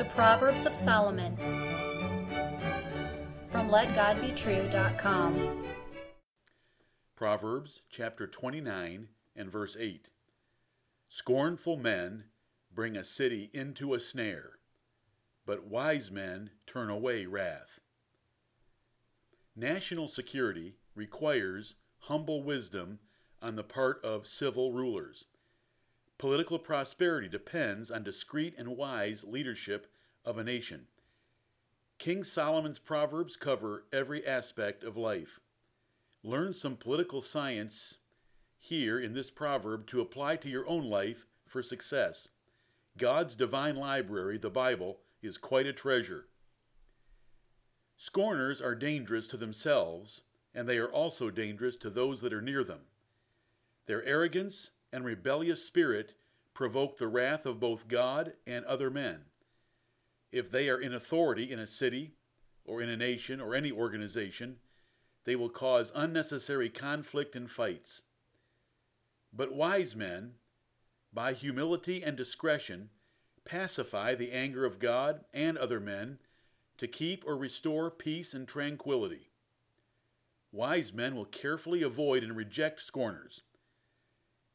The Proverbs of Solomon from LetGodBetrue.com. Proverbs chapter 29 and verse 8. Scornful men bring a city into a snare, but wise men turn away wrath. National security requires humble wisdom on the part of civil rulers. Political prosperity depends on discreet and wise leadership of a nation. King Solomon's Proverbs cover every aspect of life. Learn some political science here in this proverb to apply to your own life for success. God's divine library, the Bible, is quite a treasure. Scorners are dangerous to themselves, and they are also dangerous to those that are near them. Their arrogance and rebellious spirit provoke the wrath of both God and other men. If they are in authority in a city, or in a nation, or any organization, they will cause unnecessary conflict and fights. But wise men, by humility and discretion, pacify the anger of God and other men to keep or restore peace and tranquility. Wise men will carefully avoid and reject scorners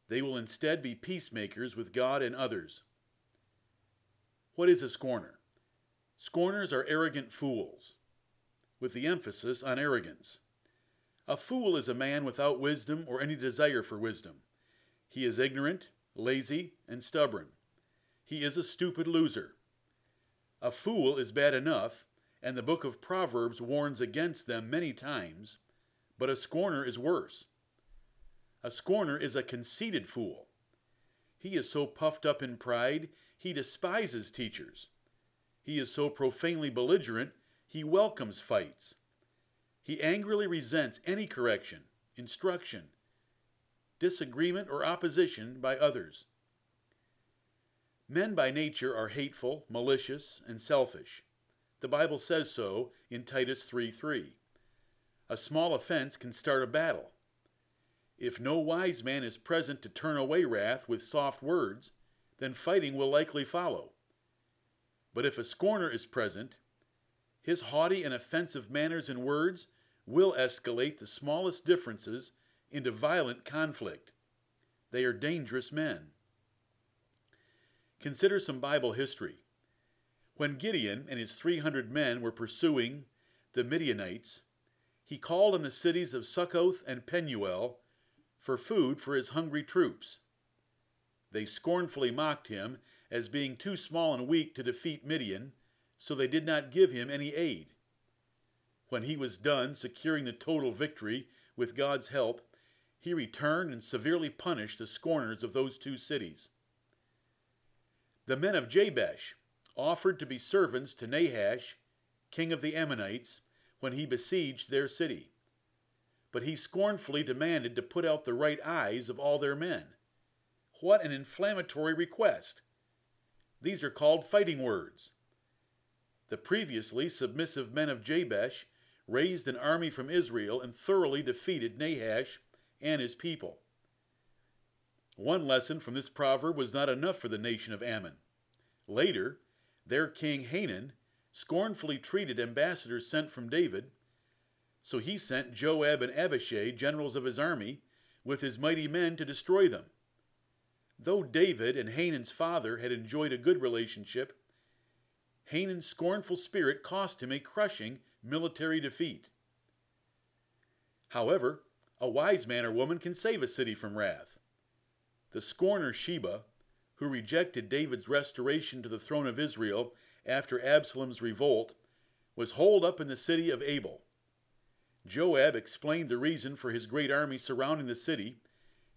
they will instead be peacemakers with God and others. What is a scorner? Scorners are arrogant fools, with the emphasis on arrogance. A fool is a man without wisdom or any desire for wisdom. He is ignorant, lazy, and stubborn. He is a stupid loser. A fool is bad enough, and the book of Proverbs warns against them many times, but a scorner is worse. A scorner is a conceited fool. He is so puffed up in pride, he despises teachers. He is so profanely belligerent, he welcomes fights. He angrily resents any correction, instruction, disagreement, or opposition by others. Men by nature are hateful, malicious, and selfish. The Bible says so in Titus 3 3. A small offense can start a battle. If no wise man is present to turn away wrath with soft words, then fighting will likely follow. But if a scorner is present, his haughty and offensive manners and words will escalate the smallest differences into violent conflict. They are dangerous men. Consider some Bible history. When Gideon and his 300 men were pursuing the Midianites, he called on the cities of Succoth and Penuel for food for his hungry troops. They scornfully mocked him as being too small and weak to defeat Midian, so they did not give him any aid. When he was done securing the total victory with God's help, he returned and severely punished the scorners of those two cities. The men of Jabesh offered to be servants to Nahash, king of the Ammonites, when he besieged their city but he scornfully demanded to put out the right eyes of all their men. What an inflammatory request! These are called fighting words. The previously submissive men of Jabesh raised an army from Israel and thoroughly defeated Nahash and his people. One lesson from this proverb was not enough for the nation of Ammon. Later, their king Hanan scornfully treated ambassadors sent from David so he sent Joab and Abishai, generals of his army, with his mighty men to destroy them. Though David and Hanan's father had enjoyed a good relationship, Hanan's scornful spirit cost him a crushing military defeat. However, a wise man or woman can save a city from wrath. The scorner Sheba, who rejected David's restoration to the throne of Israel after Absalom's revolt, was holed up in the city of Abel. Joab explained the reason for his great army surrounding the city,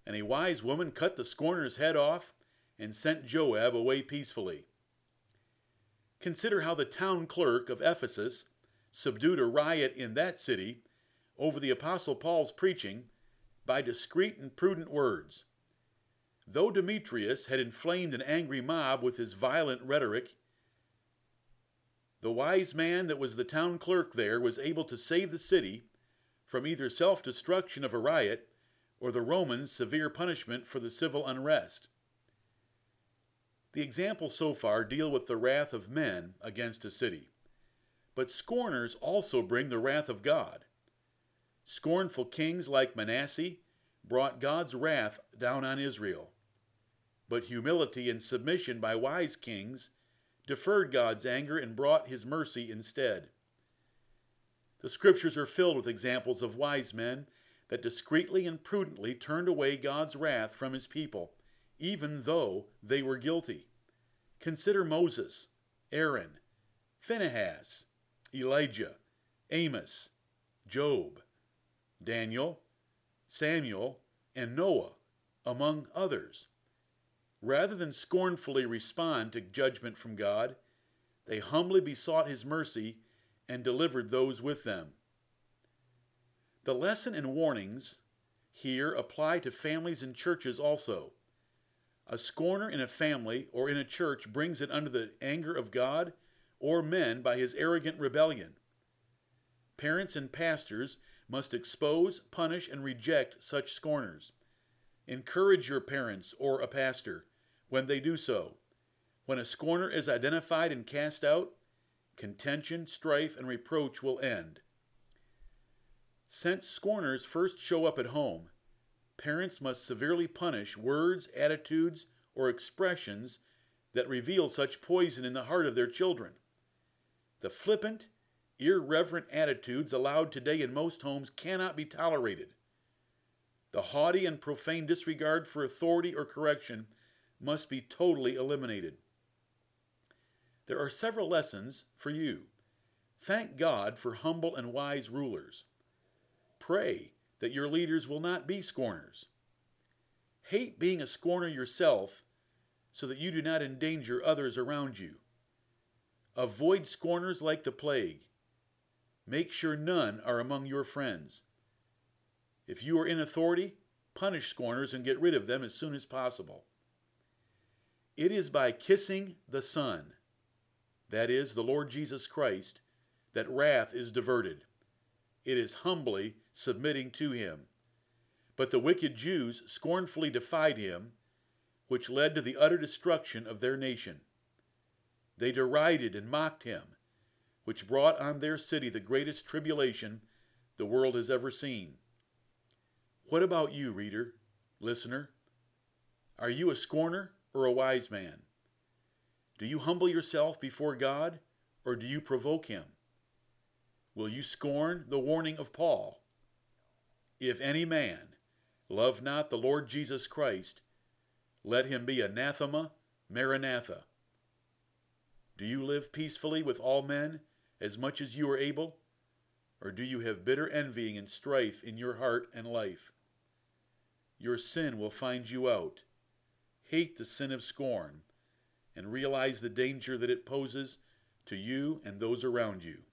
and a wise woman cut the scorner's head off and sent Joab away peacefully. Consider how the town clerk of Ephesus subdued a riot in that city over the Apostle Paul's preaching by discreet and prudent words. Though Demetrius had inflamed an angry mob with his violent rhetoric, the wise man that was the town clerk there was able to save the city from either self destruction of a riot or the Romans' severe punishment for the civil unrest. The examples so far deal with the wrath of men against a city. But scorners also bring the wrath of God. Scornful kings like Manasseh brought God's wrath down on Israel. But humility and submission by wise kings deferred God's anger and brought his mercy instead. The scriptures are filled with examples of wise men that discreetly and prudently turned away God's wrath from his people, even though they were guilty. Consider Moses, Aaron, Phinehas, Elijah, Amos, Job, Daniel, Samuel, and Noah, among others. Rather than scornfully respond to judgment from God, they humbly besought his mercy and delivered those with them. The lesson and warnings here apply to families and churches also. A scorner in a family or in a church brings it under the anger of God or men by his arrogant rebellion. Parents and pastors must expose, punish, and reject such scorners. Encourage your parents or a pastor when they do so. When a scorner is identified and cast out, contention, strife, and reproach will end. Since scorners first show up at home, parents must severely punish words, attitudes, or expressions that reveal such poison in the heart of their children. The flippant, irreverent attitudes allowed today in most homes cannot be tolerated. The haughty and profane disregard for authority or correction must be totally eliminated. There are several lessons for you. Thank God for humble and wise rulers. Pray that your leaders will not be scorners. Hate being a scorner yourself so that you do not endanger others around you. Avoid scorners like the plague. Make sure none are among your friends. If you are in authority, punish scorners and get rid of them as soon as possible. It is by kissing the Son, that is, the Lord Jesus Christ, that wrath is diverted. It is humbly submitting to him. But the wicked Jews scornfully defied him, which led to the utter destruction of their nation. They derided and mocked him, which brought on their city the greatest tribulation the world has ever seen. What about you, reader, listener? Are you a scorner or a wise man? Do you humble yourself before God, or do you provoke him? Will you scorn the warning of Paul? If any man love not the Lord Jesus Christ, let him be anathema, maranatha. Do you live peacefully with all men as much as you are able? Or do you have bitter envying and strife in your heart and life? Your sin will find you out. Hate the sin of scorn and realize the danger that it poses to you and those around you.